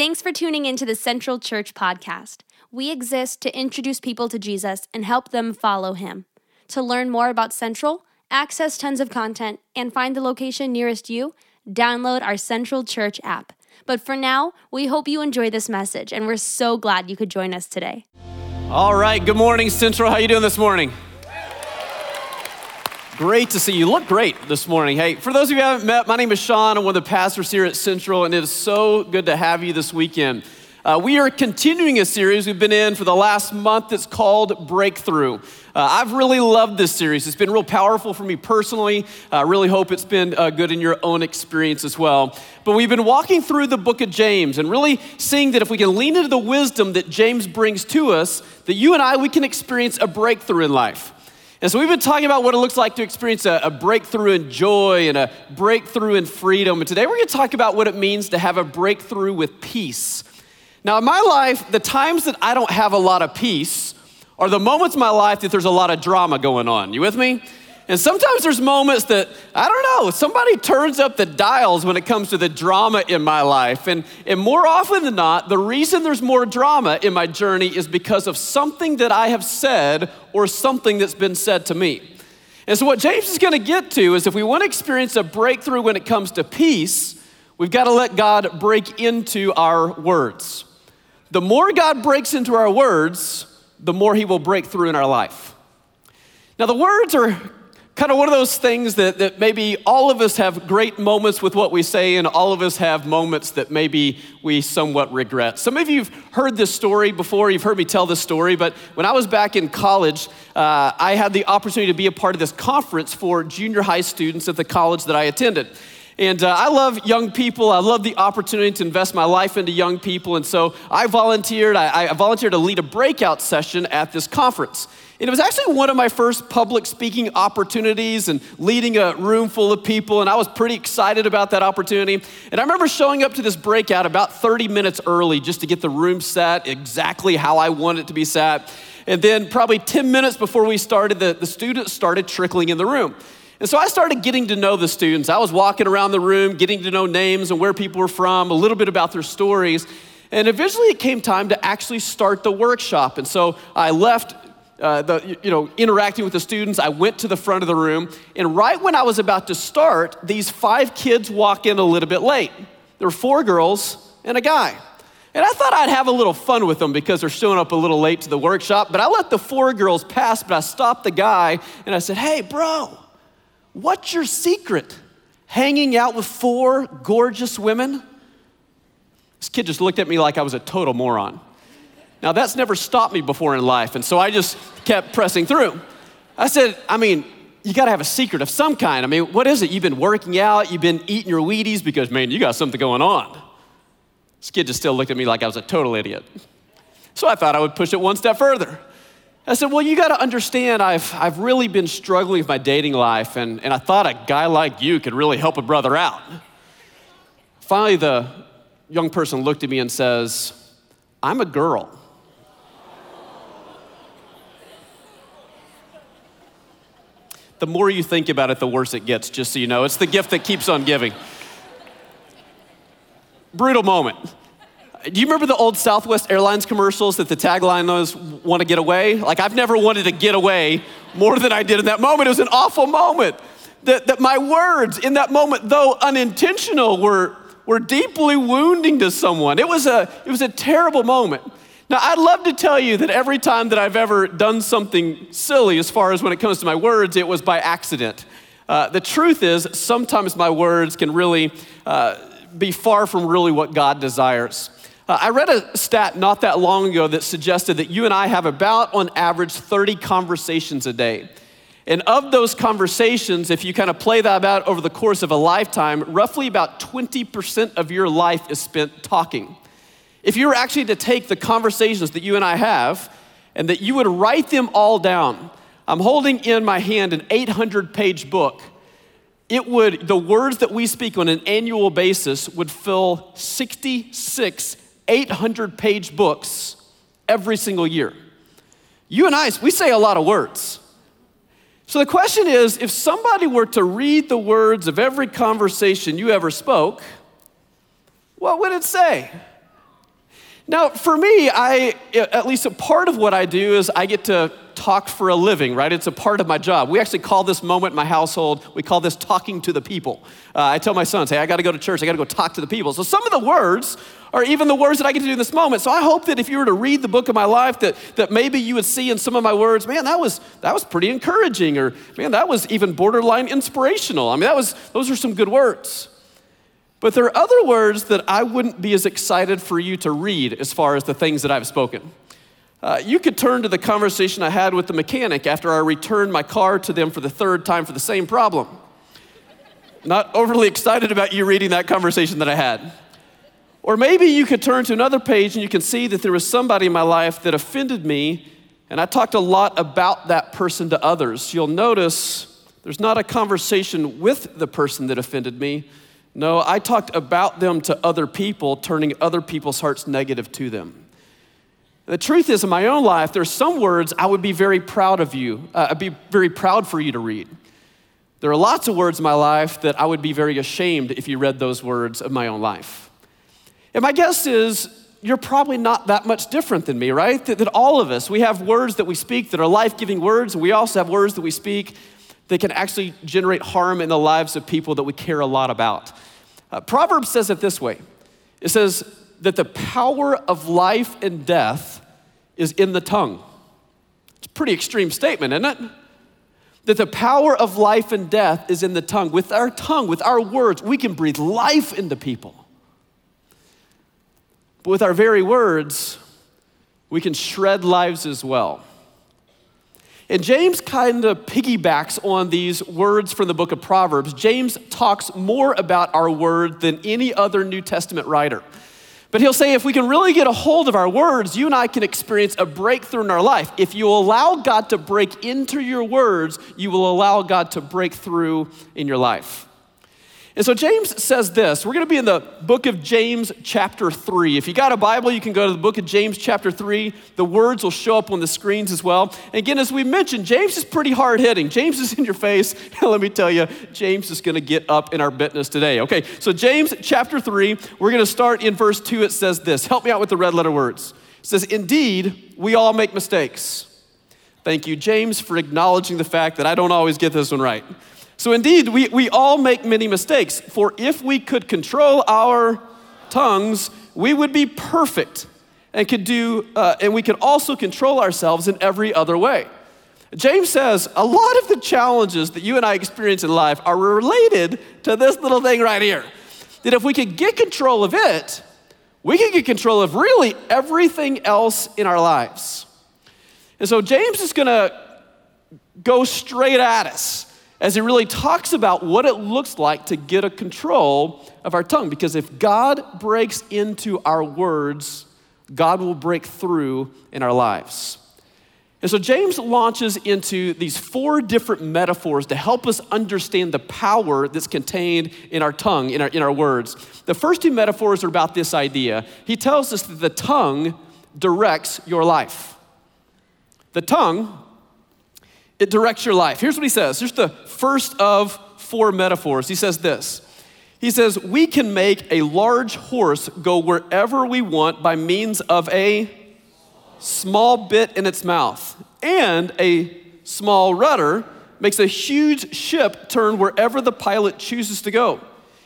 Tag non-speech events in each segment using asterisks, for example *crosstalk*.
Thanks for tuning into the Central Church podcast. We exist to introduce people to Jesus and help them follow him. To learn more about Central, access tons of content, and find the location nearest you, download our Central Church app. But for now, we hope you enjoy this message, and we're so glad you could join us today. All right, good morning, Central. How you doing this morning? Great to see you. Look great this morning. Hey, for those of you who haven't met, my name is Shawn. I'm one of the pastors here at Central, and it is so good to have you this weekend. Uh, we are continuing a series we've been in for the last month that's called Breakthrough. Uh, I've really loved this series. It's been real powerful for me personally. I really hope it's been uh, good in your own experience as well. But we've been walking through the book of James and really seeing that if we can lean into the wisdom that James brings to us, that you and I, we can experience a breakthrough in life. And so we've been talking about what it looks like to experience a, a, breakthrough in joy and a breakthrough in freedom. And today we're going to talk about what it means to have a breakthrough with peace. Now, in my life, the times that I don't have a lot of peace are the moments in my life that there's a lot of drama going on. You with me? And sometimes there's moments that, I don't know, somebody turns up the dials when it comes to the drama in my life. And, and more often than not, the reason there's more drama in my journey is because of something that I have said or something that's been said to me. And so, what James is going to get to is if we want to experience a breakthrough when it comes to peace, we've got to let God break into our words. The more God breaks into our words, the more He will break through in our life. Now, the words are kind of one of those things that, that maybe all of us have great moments with what we say, and all of us have moments that maybe we somewhat regret. Some of you have heard this story before, you've heard me tell this story, but when I was back in college, uh, I had the opportunity to be a part of this conference for junior high students at the college that I attended. And uh, I love young people. I love the opportunity to invest my life into young people. And so I volunteered. I, I volunteered to lead a breakout session at this conference. It was actually one of my first public speaking opportunities and leading a room full of people. And I was pretty excited about that opportunity. And I remember showing up to this breakout about 30 minutes early just to get the room set exactly how I wanted it to be set. And then, probably 10 minutes before we started, the, the students started trickling in the room. And so I started getting to know the students. I was walking around the room, getting to know names and where people were from, a little bit about their stories. And eventually it came time to actually start the workshop. And so I left uh, the, you know, interacting with the students, I went to the front of the room, and right when I was about to start, these five kids walk in a little bit late. There were four girls and a guy. And I thought I'd have a little fun with them because they're showing up a little late to the workshop, but I let the four girls pass, but I stopped the guy and I said, Hey, bro, what's your secret? Hanging out with four gorgeous women? This kid just looked at me like I was a total moron. Now, that's never stopped me before in life, and so I just kept pressing through. I said, I mean, you gotta have a secret of some kind. I mean, what is it? You've been working out, you've been eating your Wheaties because, man, you got something going on. This kid just still looked at me like I was a total idiot. So I thought I would push it one step further. I said, Well, you got to understand, I've, I've really been struggling with my dating life, and, and I thought a guy like you could really help a brother out. Finally, the young person looked at me and says, I'm a girl. The more you think about it, the worse it gets, just so you know. It's the gift that keeps on giving. Brutal moment. Do you remember the old Southwest Airlines commercials that the tagline was, want to get away? Like, I've never wanted to get away more than I did in that moment. It was an awful moment. That, that my words in that moment, though unintentional, were, were deeply wounding to someone. It was, a, it was a terrible moment. Now, I'd love to tell you that every time that I've ever done something silly, as far as when it comes to my words, it was by accident. Uh, the truth is, sometimes my words can really uh, be far from really what God desires. Uh, I read a stat not that long ago that suggested that you and I have about, on average, 30 conversations a day. And of those conversations, if you kind of play that out over the course of a lifetime, roughly about 20% of your life is spent talking. If you were actually to take the conversations that you and I have and that you would write them all down, I'm holding in my hand an 800 page book. It would, the words that we speak on an annual basis would fill 66 800 page books every single year. You and I, we say a lot of words. So the question is if somebody were to read the words of every conversation you ever spoke, what would it say? Now, for me, I at least a part of what I do is I get to talk for a living, right? It's a part of my job. We actually call this moment in my household, we call this talking to the people. Uh, I tell my sons, hey, I got to go to church, I got to go talk to the people. So some of the words are even the words that I get to do in this moment. So I hope that if you were to read the book of my life, that, that maybe you would see in some of my words, man, that was, that was pretty encouraging, or man, that was even borderline inspirational. I mean, that was, those are some good words. But there are other words that I wouldn't be as excited for you to read as far as the things that I've spoken. Uh, you could turn to the conversation I had with the mechanic after I returned my car to them for the third time for the same problem. Not overly excited about you reading that conversation that I had. Or maybe you could turn to another page and you can see that there was somebody in my life that offended me, and I talked a lot about that person to others. You'll notice there's not a conversation with the person that offended me. No, I talked about them to other people, turning other people's hearts negative to them. The truth is, in my own life, there's some words I would be very proud of you. Uh, I'd be very proud for you to read. There are lots of words in my life that I would be very ashamed if you read those words of my own life. And my guess is you're probably not that much different than me, right? That, that all of us, we have words that we speak that are life giving words, and we also have words that we speak that can actually generate harm in the lives of people that we care a lot about. Uh, Proverbs says it this way it says that the power of life and death is in the tongue. It's a pretty extreme statement, isn't it? That the power of life and death is in the tongue. With our tongue, with our words, we can breathe life into people. But with our very words, we can shred lives as well. And James kind of piggybacks on these words from the book of Proverbs. James talks more about our word than any other New Testament writer. But he'll say if we can really get a hold of our words, you and I can experience a breakthrough in our life. If you allow God to break into your words, you will allow God to break through in your life. And so James says this. We're going to be in the book of James, chapter 3. If you got a Bible, you can go to the book of James, chapter 3. The words will show up on the screens as well. And again, as we mentioned, James is pretty hard hitting. James is in your face. *laughs* Let me tell you, James is going to get up in our business today. Okay, so James, chapter 3, we're going to start in verse 2. It says this. Help me out with the red letter words. It says, Indeed, we all make mistakes. Thank you, James, for acknowledging the fact that I don't always get this one right. So, indeed, we, we all make many mistakes. For if we could control our tongues, we would be perfect and could do, uh, and we could also control ourselves in every other way. James says a lot of the challenges that you and I experience in life are related to this little thing right here. That if we could get control of it, we can get control of really everything else in our lives. And so James is gonna go straight at us as it really talks about what it looks like to get a control of our tongue. Because if God breaks into our words, God will break through in our lives. And so James launches into these four different metaphors to help us understand the power that's contained in our tongue, in our, in our words. The first two metaphors are about this idea. He tells us that the tongue directs your life. The tongue it directs your life. Here's what he says. Here's the first of four metaphors. He says this. He says, We can make a large horse go wherever we want by means of a small bit in its mouth, and a small rudder makes a huge ship turn wherever the pilot chooses to go,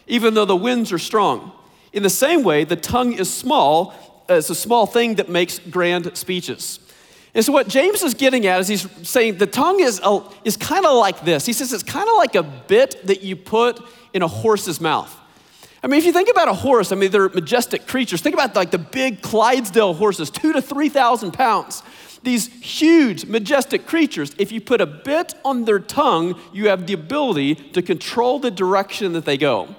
even though the winds are strong. In the same way, the tongue is small, uh, it's a small thing that makes grand speeches. And so, what James is getting at is he's saying the tongue is, is kind of like this. He says it's kind of like a bit that you put in a horse's mouth. I mean, if you think about a horse, I mean, they're majestic creatures. Think about like the big Clydesdale horses, two to 3,000 pounds. These huge, majestic creatures, if you put a bit on their tongue, you have the ability to control the direction that they go.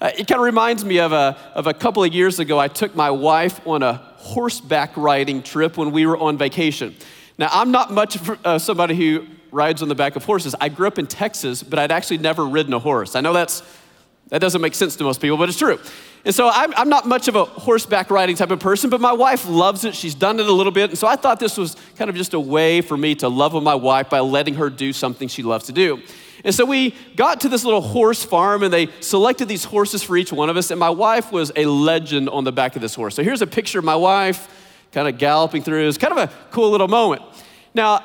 Uh, it kind of reminds me of a, of a couple of years ago, I took my wife on a horseback riding trip when we were on vacation. Now, I'm not much of uh, somebody who rides on the back of horses. I grew up in Texas, but I'd actually never ridden a horse. I know that's, that doesn't make sense to most people, but it's true. And so I'm, I'm not much of a horseback riding type of person, but my wife loves it. She's done it a little bit. And so I thought this was kind of just a way for me to love on my wife by letting her do something she loves to do. And so we got to this little horse farm and they selected these horses for each one of us. And my wife was a legend on the back of this horse. So here's a picture of my wife kind of galloping through. It was kind of a cool little moment. Now,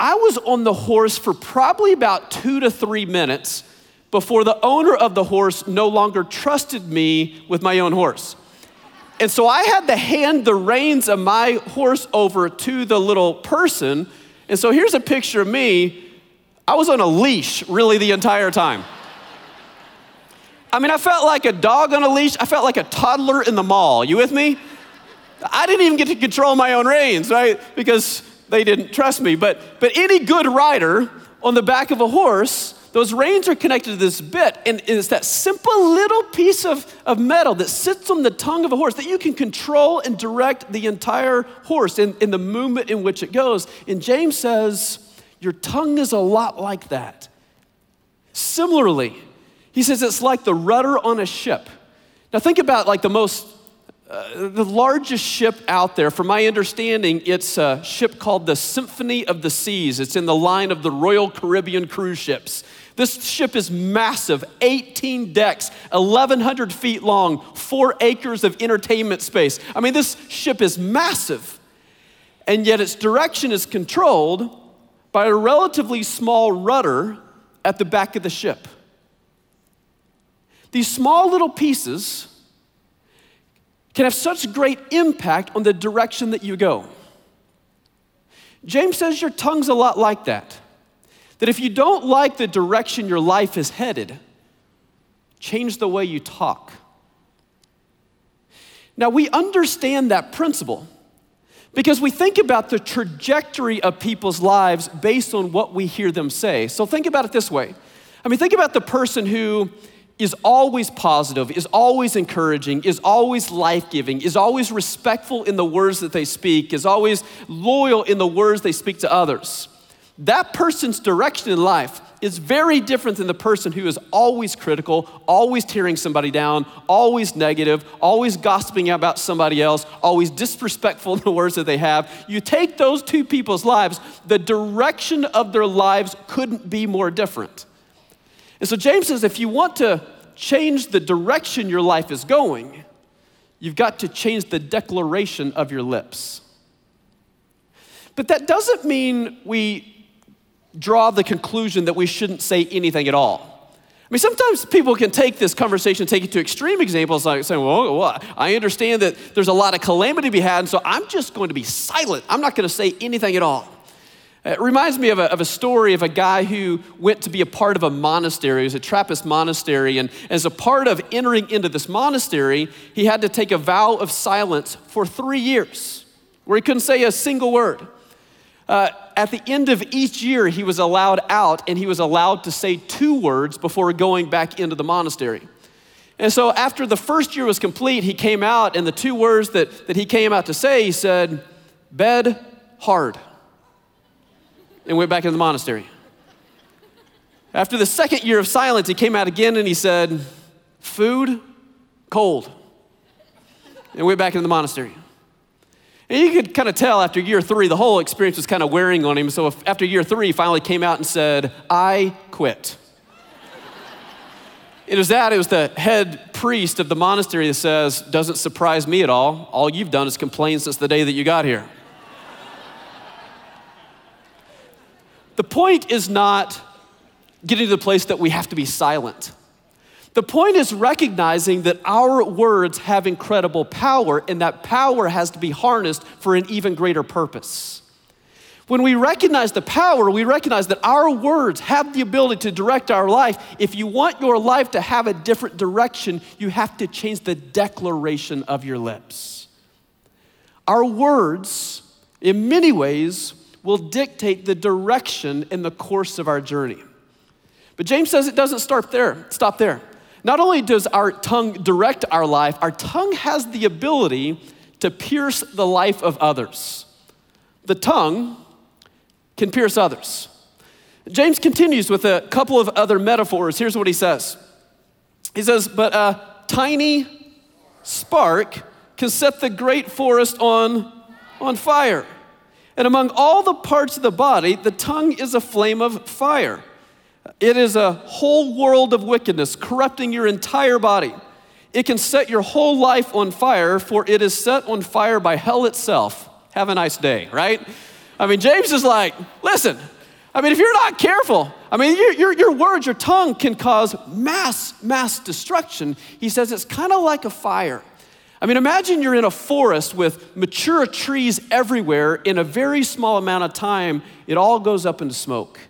I was on the horse for probably about two to three minutes before the owner of the horse no longer trusted me with my own horse. And so I had to hand the reins of my horse over to the little person. And so here's a picture of me. I was on a leash really the entire time. I mean, I felt like a dog on a leash. I felt like a toddler in the mall. You with me? I didn't even get to control my own reins, right? Because they didn't trust me. But, but any good rider on the back of a horse, those reins are connected to this bit, and it's that simple little piece of, of metal that sits on the tongue of a horse that you can control and direct the entire horse in, in the movement in which it goes. And James says, Your tongue is a lot like that. Similarly, he says it's like the rudder on a ship. Now, think about like the most uh, the largest ship out there, from my understanding, it's a ship called the Symphony of the Seas. It's in the line of the Royal Caribbean cruise ships. This ship is massive 18 decks, 1,100 feet long, four acres of entertainment space. I mean, this ship is massive. And yet, its direction is controlled by a relatively small rudder at the back of the ship. These small little pieces can have such great impact on the direction that you go. James says your tongue's a lot like that. That if you don't like the direction your life is headed, change the way you talk. Now, we understand that principle because we think about the trajectory of people's lives based on what we hear them say. So, think about it this way I mean, think about the person who is always positive, is always encouraging, is always life giving, is always respectful in the words that they speak, is always loyal in the words they speak to others. That person's direction in life is very different than the person who is always critical, always tearing somebody down, always negative, always gossiping about somebody else, always disrespectful *laughs* in the words that they have. You take those two people's lives, the direction of their lives couldn't be more different. And so James says if you want to change the direction your life is going, you've got to change the declaration of your lips. But that doesn't mean we draw the conclusion that we shouldn't say anything at all. I mean, sometimes people can take this conversation, take it to extreme examples, like saying, well, well, I understand that there's a lot of calamity to be had, and so I'm just going to be silent. I'm not going to say anything at all. It reminds me of a, of a story of a guy who went to be a part of a monastery. It was a Trappist monastery. And as a part of entering into this monastery, he had to take a vow of silence for three years, where he couldn't say a single word. Uh, at the end of each year, he was allowed out and he was allowed to say two words before going back into the monastery. And so, after the first year was complete, he came out, and the two words that, that he came out to say, he said, Bed hard and went back into the monastery. After the second year of silence, he came out again and he said, Food, cold, and went back into the monastery. You could kind of tell after year three, the whole experience was kind of wearing on him. So after year three, he finally came out and said, I quit. it was that, it was the head priest of the monastery that says, Doesn't surprise me at all. All you've done is complain since the day that you got here. The point is not getting to the place that we have to be silent. The point is recognizing that our words have incredible power, and that power has to be harnessed for an even greater purpose. When we recognize the power, we recognize that our words have the ability to direct our life. If you want your life to have a different direction, you have to change the declaration of your lips. Our words, in many ways, will dictate the direction and the course of our journey. But James says it doesn't start there, stop there. Not only does our tongue direct our life, our tongue has the ability to pierce the life of others. The tongue can pierce others. James continues with a couple of other metaphors. Here's what he says He says, But a tiny spark can set the great forest on, on fire. And among all the parts of the body, the tongue is a flame of fire. It is a whole world of wickedness, corrupting your entire body. It can set your whole life on fire, for it is set on fire by hell itself. Have a nice day, right? I mean, James is like, listen, I mean, if you're not careful, I mean, your, your, your words, your tongue can cause mass, mass destruction. He says it's kind of like a fire. I mean, imagine you're in a forest with mature trees everywhere. In a very small amount of time, it all goes up into smoke.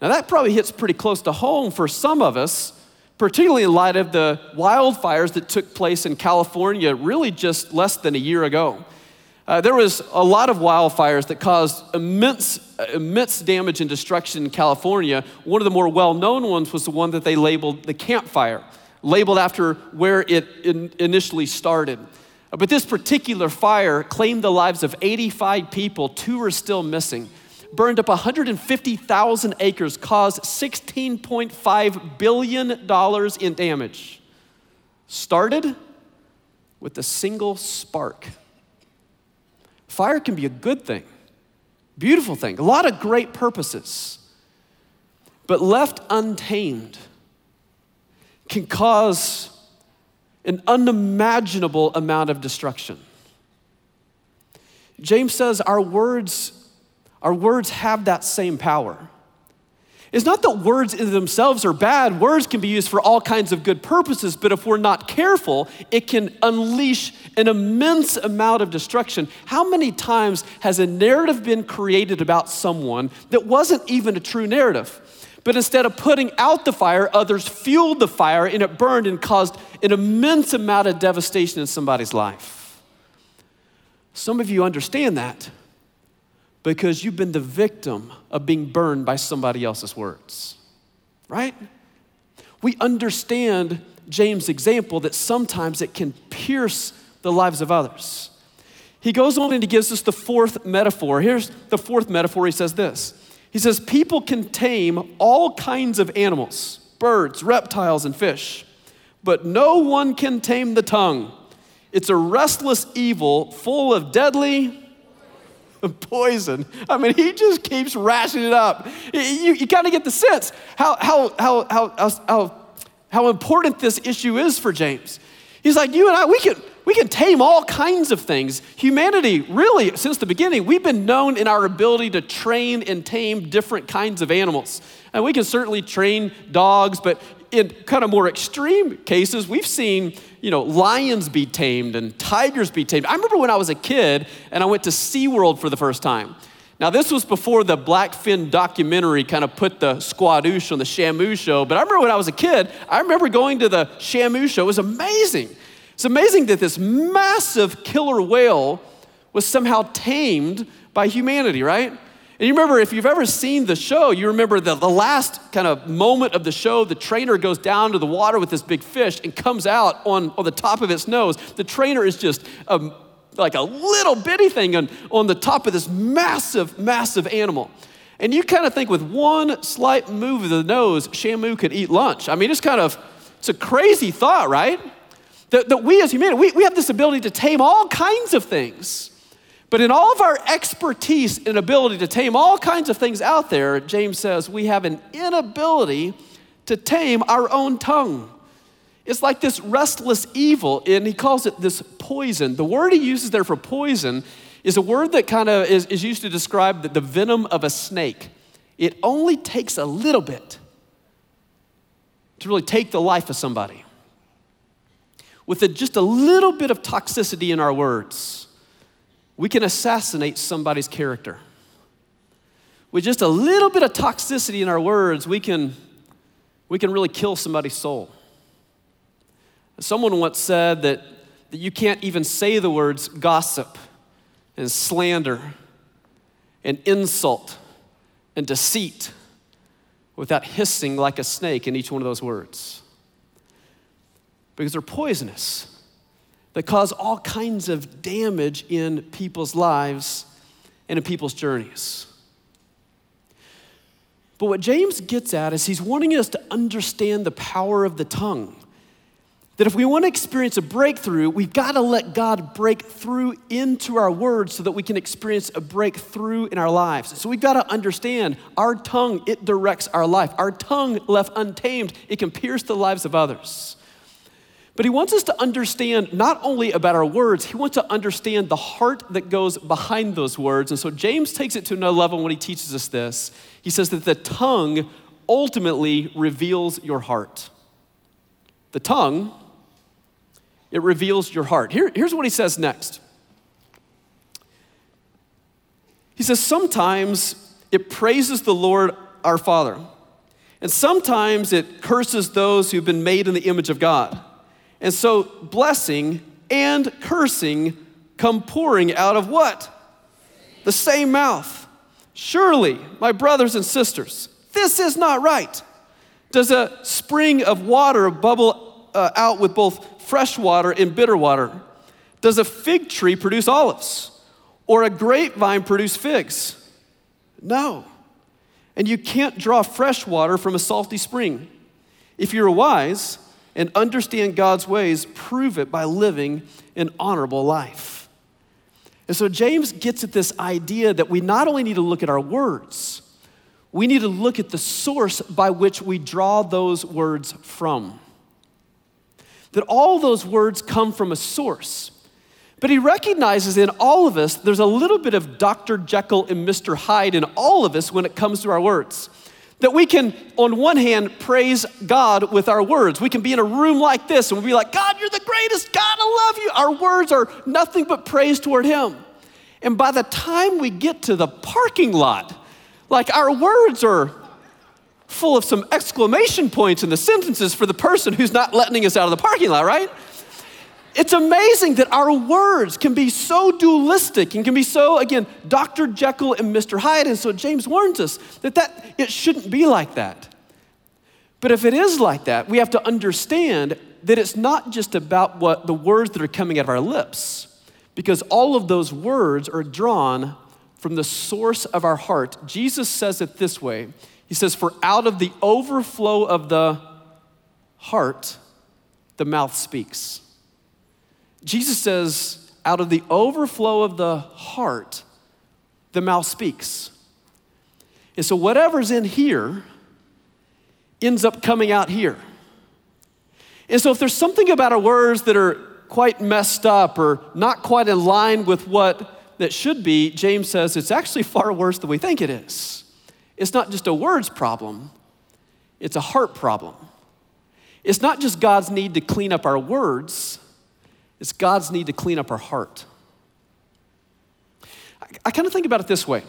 Now, that probably hits pretty close to home for some of us, particularly in light of the wildfires that took place in California really just less than a year ago. Uh, there was a lot of wildfires that caused immense, immense damage and destruction in California. One of the more well-known ones was the one that they labeled the Camp Fire, labeled after where it in initially started. Uh, but this particular fire claimed the lives of 85 people. Two are still missing. Burned up 150,000 acres, caused $16.5 billion in damage. Started with a single spark. Fire can be a good thing, beautiful thing, a lot of great purposes. But left untamed can cause an unimaginable amount of destruction. James says our words, our words have that same power. It's not that words in themselves are bad. Words can be used for all kinds of good purposes, but if we're not careful, it can unleash an immense amount of destruction. How many times has a narrative been created about someone that wasn't even a true narrative? But instead of putting out the fire, others fueled the fire and it burned and caused an immense amount of devastation in somebody's life. Some of you understand that because you've been the victim of being burned by somebody else's words, right? We understand James' example that sometimes it can pierce the lives of others. He goes on and he gives us the fourth metaphor. Here's the fourth metaphor. He says this He says, People can tame all kinds of animals, birds, reptiles, and fish, but no one can tame the tongue. It's a restless evil full of deadly poison. I mean, he just keeps rationing it up. You, you kind of get the sense how, how, how, how, how, how important this issue is for James. He's like, you and I, we can, we can tame all kinds of things. Humanity, really, since the beginning, we've been known in our ability to train and tame different kinds of animals. And we can certainly train dogs, but in kind of more extreme cases, we've seen, you know, lions be tamed and tigers be tamed. I remember when I was a kid and I went to SeaWorld for the first time. Now, this was before the Blackfish documentary kind of put the squadoosh on the Shamu show, but I remember when I was a kid, I remember going to the Shamu show. It was amazing. It's amazing that this massive killer whale was somehow tamed by humanity, right? And you remember, if you've ever seen the show, you remember the, the last kind of moment of the show, the trainer goes down to the water with this big fish and comes out on, on the top of its nose. The trainer is just um, like a little bitty thing on, on the top of this massive, massive animal. And you kind of think with one slight move of the nose, Shamu could eat lunch. I mean, it's kind of, it's a crazy thought, right? That, that we as humanity, we, we have this ability to tame all kinds of things. But in all of our expertise and ability to tame all kinds of things out there, James says we have an inability to tame our own tongue. It's like this restless evil, and he calls it this poison. The word he uses there for poison is a word that kind of is, is used to describe the, the venom of a snake. It only takes a little bit to really take the life of somebody. With a, just a little bit of toxicity in our words we can assassinate somebody's character. With just a little bit of toxicity in our words, we can, we can really kill somebody's soul. Someone once said that, that you can't even say the words gossip and slander and insult and deceit without hissing like a snake in each one of those words because they're poisonous that cause all kinds of damage in people's lives and in people's journeys. But what James gets at is he's wanting us to understand the power of the tongue. that if we want to experience a breakthrough, we've got to let God break through into our words so that we can experience a breakthrough in our lives. So we've got to understand our tongue, it directs our life. Our tongue, left untamed, it can pierce the lives of others. But he wants us to understand not only about our words, he wants to understand the heart that goes behind those words. And so James takes it to another level when he teaches us this. He says that the tongue ultimately reveals your heart. The tongue, it reveals your heart. Here, here's what he says next. He says, Sometimes it praises the Lord our Father, and sometimes it curses those who've been made in the image of God. And so blessing and cursing come pouring out of what? The same mouth. Surely, my brothers and sisters, this is not right. Does a spring of water bubble uh, out with both fresh water and bitter water? Does a fig tree produce olives? Or a grapevine produce figs? No. And you can't draw fresh water from a salty spring. If you're wise, and understand God's ways, prove it by living an honorable life. And so James gets at this idea that we not only need to look at our words, we need to look at the source by which we draw those words from. That all those words come from a source. But he recognizes in all of us, there's a little bit of Dr. Jekyll and Mr. Hyde in all of us when it comes to our words. That we can, on one hand, praise God with our words. We can be in a room like this and we'll be like, God, you're the greatest. God, I love you. Our words are nothing but praise toward Him. And by the time we get to the parking lot, like our words are full of some exclamation points in the sentences for the person who's not letting us out of the parking lot, right? It's amazing that our words can be so dualistic and can be so, again, Dr. Jekyll and Mr. Hyde. And so James warns us that, that it shouldn't be like that. But if it is like that, we have to understand that it's not just about what the words that are coming out of our lips, because all of those words are drawn from the source of our heart. Jesus says it this way He says, For out of the overflow of the heart, the mouth speaks. Jesus says, out of the overflow of the heart, the mouth speaks. And so whatever's in here ends up coming out here. And so if there's something about our words that are quite messed up or not quite in line with what that should be, James says it's actually far worse than we think it is. It's not just a words problem, it's a heart problem. It's not just God's need to clean up our words, it's God's need to clean up our heart. I, I kind of think about it this way.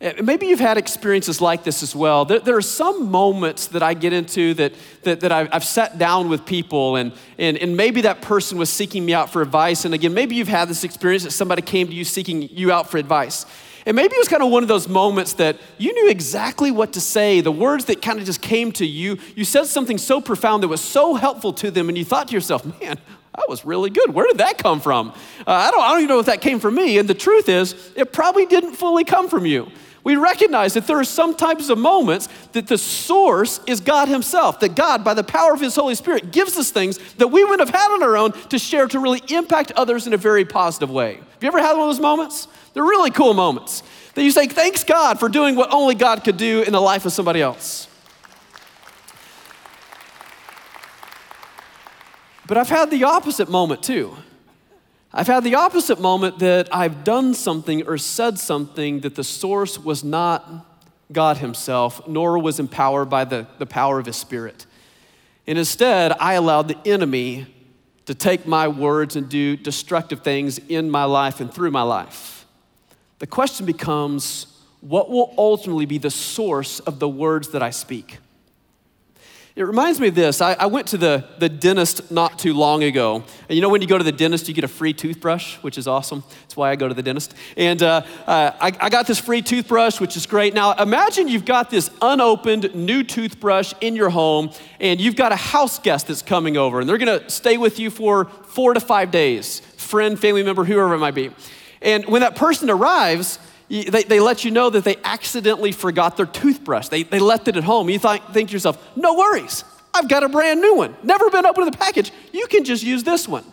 Eh, maybe you've had experiences like this as well. There, there, are some moments that I get into that, that, that I've, I've, sat down with people, and, and, and maybe that person was seeking me out for advice. And again, maybe you've had this experience that somebody came to you seeking you out for advice. And maybe it was kind of one of those moments that you knew exactly what to say, the words that kind of just came to you. You said something so profound that was so helpful to them, and you thought to yourself, man, that was really good. Where did that come from? Uh, I, don't, I don't even know if that came from me. And the truth is, it probably didn't fully come from you. We recognize that there are some types of moments that the source is God Himself, that God, by the power of His Holy Spirit, gives us things that we wouldn't have had on our own to share to really impact others in a very positive way. Have you ever had one of those moments? They're really cool moments that you say, Thanks God for doing what only God could do in the life of somebody else. But I've had the opposite moment too. I've had the opposite moment that I've done something or said something that the source was not God Himself, nor was empowered by the, the power of His Spirit. And instead, I allowed the enemy to take my words and do destructive things in my life and through my life. The question becomes what will ultimately be the source of the words that I speak? It reminds me of this. I, I, went to the, the dentist not too long ago. And you know, when you go to the dentist, you get a free toothbrush, which is awesome. That's why I go to the dentist. And uh, uh, I, I got this free toothbrush, which is great. Now, imagine you've got this unopened new toothbrush in your home, and you've got a house guest that's coming over, and they're gonna stay with you for four to five days friend, family member, whoever it might be. And when that person arrives, they, they let you know that they accidentally forgot their toothbrush. They, they left it at home. You th- think to yourself, no worries. I've got a brand new one. Never been opened in the package. You can just use this one.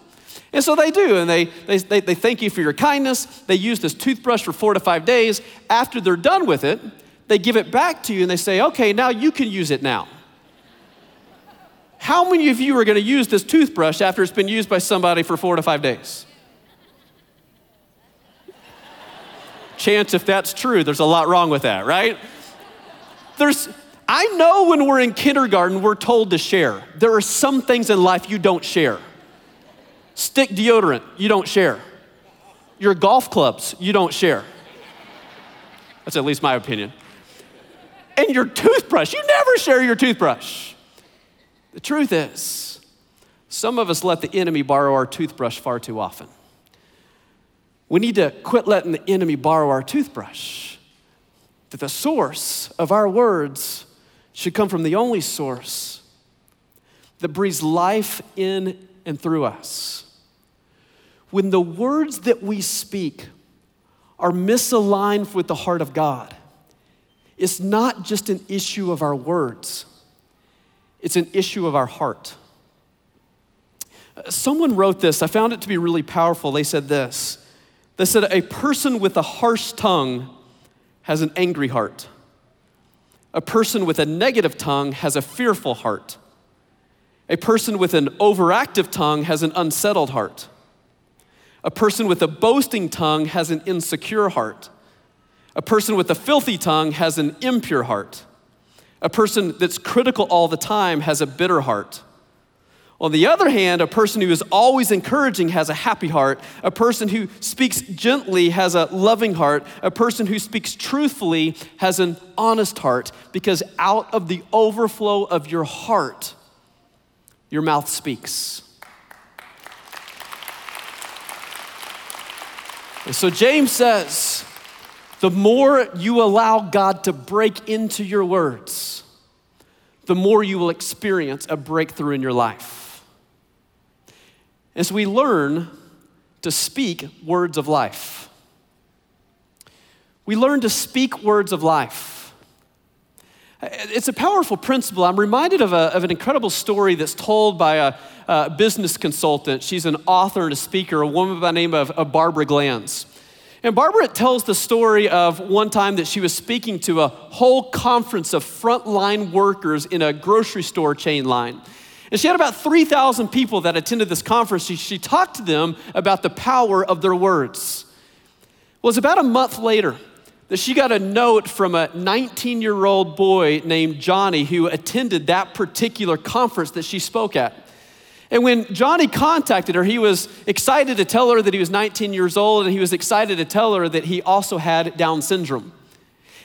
And so they do, and they, they, they, they thank you for your kindness. They use this toothbrush for four to five days. After they're done with it, they give it back to you and they say, okay, now you can use it now. How many of you are going to use this toothbrush after it's been used by somebody for four to five days? Chance, if that's true, there's a lot wrong with that, right? There's, I know when we're in kindergarten, we're told to share. There are some things in life you don't share. Stick deodorant, you don't share. Your golf clubs, you don't share. That's at least my opinion. And your toothbrush, you never share your toothbrush. The truth is, some of us let the enemy borrow our toothbrush far too often. We need to quit letting the enemy borrow our toothbrush. That the source of our words should come from the only source that breathes life in and through us. When the words that we speak are misaligned with the heart of God, it's not just an issue of our words, it's an issue of our heart. Uh, someone wrote this, I found it to be really powerful. They said this They said, A person with a harsh tongue has an angry heart. A person with a negative tongue has a fearful heart. A person with an overactive tongue has an unsettled heart. A person with a boasting tongue has an insecure heart. A person with a filthy tongue has an impure heart. A person that's critical all the time has a bitter heart. On the other hand, a person who is always encouraging has a happy heart. A person who speaks gently has a loving heart. A person who speaks truthfully has an honest heart because out of the overflow of your heart, your mouth speaks. And so James says, the more you allow God to break into your words, the more you will experience a breakthrough in your life. As we learn to speak words of life, we learn to speak words of life. It's a powerful principle. I'm reminded of, a, of an incredible story that's told by a, a, business consultant. She's an author and a speaker, a woman by the name of, of Barbara Glanz. And Barbara tells the story of one time that she was speaking to a whole conference of frontline workers in a grocery store chain line. And she had about 3,000 people that attended this conference. She, she talked to them about the power of their words. Well, it was about a month later that she got a note from a 19 year old boy named Johnny who attended that particular conference that she spoke at. And when Johnny contacted her, he was excited to tell her that he was 19 years old, and he was excited to tell her that he also had Down syndrome.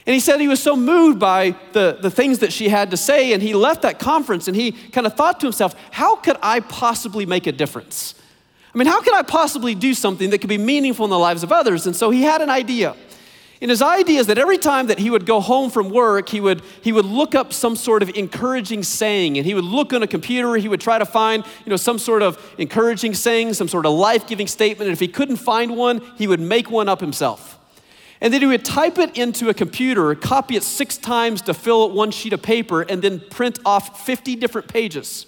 And he said he was so moved by the, the things that she had to say, and he left that conference and he kind of thought to himself, how could I possibly make a difference? I mean, how could I possibly do something that could be meaningful in the lives of others? And so he had an idea. And his idea is that every time that he would go home from work, he would, he would look up some sort of encouraging saying, and he would look on a computer, he would try to find, you know, some sort of encouraging saying, some sort of life-giving statement, and if he couldn't find one, he would make one up himself. And then he would type it into a computer, copy it six times to fill one sheet of paper, and then print off 50 different pages.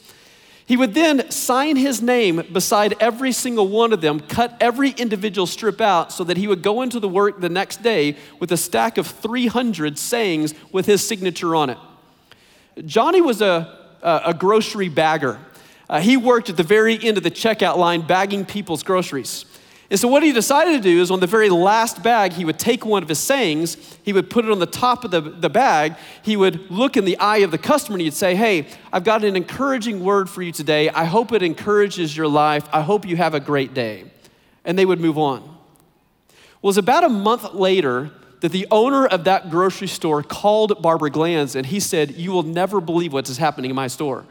He would then sign his name beside every single one of them, cut every individual strip out so that he would go into the work the next day with a stack of 300 sayings with his signature on it. Johnny was a, a, grocery bagger. Uh, he worked at the very end of the checkout line bagging people's groceries. And so, what he decided to do is on the very last bag, he would take one of his sayings, he would put it on the top of the, the bag, he would look in the eye of the customer, and he'd say, Hey, I've got an encouraging word for you today. I hope it encourages your life. I hope you have a great day. And they would move on. Well, it was about a month later that the owner of that grocery store called Barbara Glanz and he said, You will never believe what is happening in my store.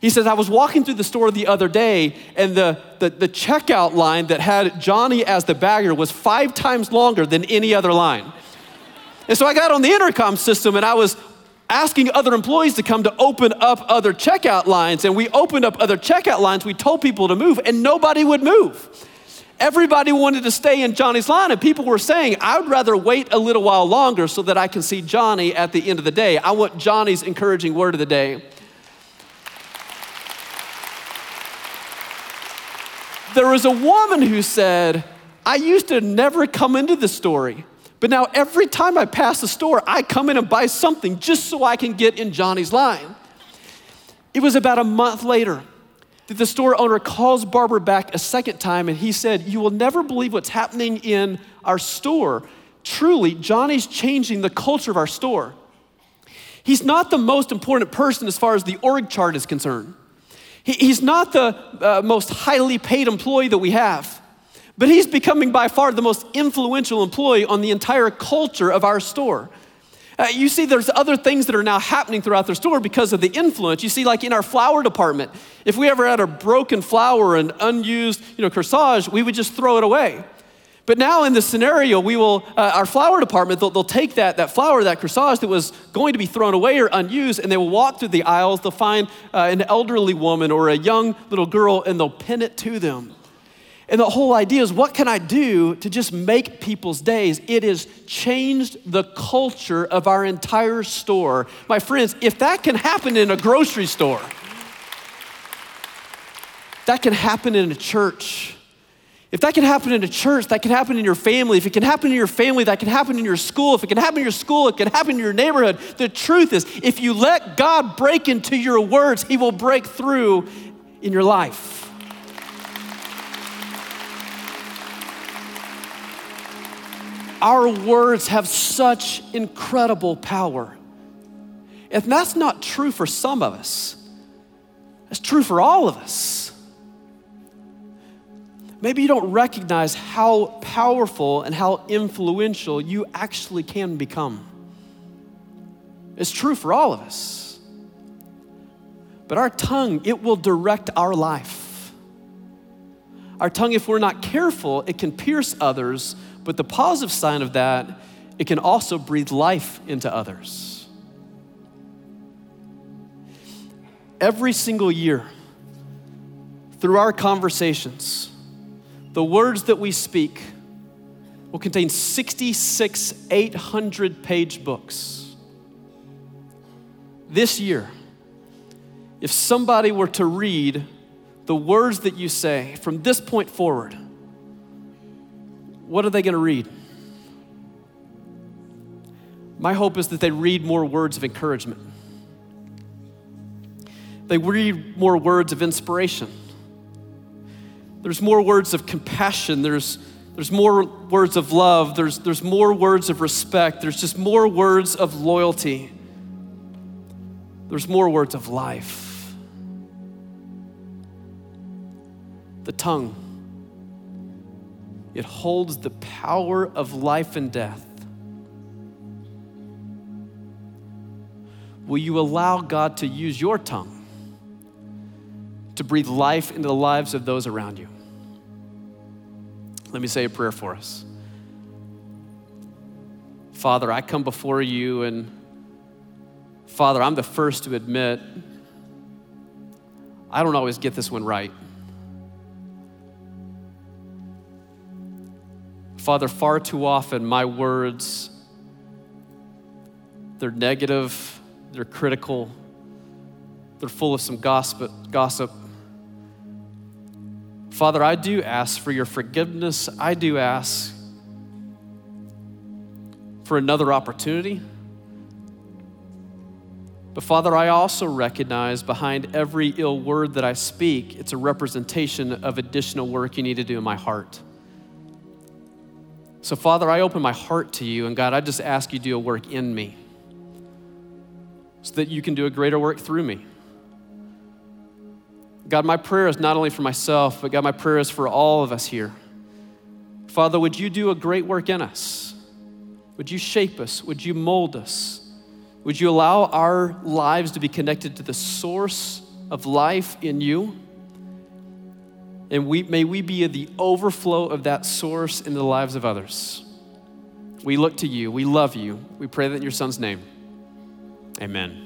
He says, I was walking through the store the other day, and the, the, the, checkout line that had Johnny as the bagger was five times longer than any other line. And so I got on the intercom system and I was asking other employees to come to open up other checkout lines. And we opened up other checkout lines. We told people to move, and nobody would move. Everybody wanted to stay in Johnny's line, and people were saying, I would rather wait a little while longer so that I can see Johnny at the end of the day. I want Johnny's encouraging word of the day. There was a woman who said, I used to never come into the story, but now every time I pass the store, I come in and buy something just so I can get in Johnny's line. It was about a month later that the store owner calls Barbara back a second time and he said, You will never believe what's happening in our store. Truly, Johnny's changing the culture of our store. He's not the most important person as far as the org chart is concerned. He, he's not the uh, most highly paid employee that we have, but he's becoming by far the most influential employee on the entire culture of our store. Uh, you see, there's other things that are now happening throughout the store because of the influence. You see, like in our flower department, if we ever had a broken flower and unused, you know, corsage, we would just throw it away. But now in this scenario, we will, uh, our flower department, they'll, they'll, take that, that flower, that corsage that was going to be thrown away or unused, and they will walk through the aisles. They'll find uh, an elderly woman or a young little girl, and they'll pin it to them. And the whole idea is what can I do to just make people's days? It has changed the culture of our entire store. My friends, if that can happen in a grocery store, that can happen in a church. If that can happen in a church, that can happen in your family. If it can happen in your family, that can happen in your school. If it can happen in your school, it can happen in your neighborhood. The truth is, if you let God break into your words, He will break through in your life. Our words have such incredible power. And that's not true for some of us, it's true for all of us. Maybe you don't recognize how powerful and how influential you actually can become. It's true for all of us. But our tongue, it will direct our life. Our tongue, if we're not careful, it can pierce others but the positive sign of that, it can also breathe life into others. Every single year, through our conversations, the words that we speak will contain 66 800 page books. This year, if somebody were to read the words that you say from this point forward, what are they going to read? My hope is that they read more words of encouragement. They read more words of inspiration. There's more words of compassion. There's, there's more words of love. There's, there's more words of respect. There's just more words of loyalty. There's more words of life. The tongue it holds the power of life and death. Will you allow God to use your tongue to breathe life into the lives of those around you? Let me say a prayer for us. Father, I come before you, and Father, I'm the first to admit I don't always get this one right. Father, far too often my words, they're negative, they're critical, they're full of some gossip. gossip. Father, I do ask for your forgiveness. I do ask for another opportunity. But Father, I also recognize behind every ill word that I speak, it's a representation of additional work you need to do in my heart. So, Father, I open my heart to you, and God, I just ask you do a work in me so that you can do a greater work through me. God, my prayer is not only for myself, but God, my prayer is for all of us here. Father, would you do a great work in us? Would you shape us? Would you mold us? Would you allow our lives to be connected to the source of life in you? And we, may we be the overflow of that source in the lives of others. We look to you. We love you. We pray that in your son's name. Amen.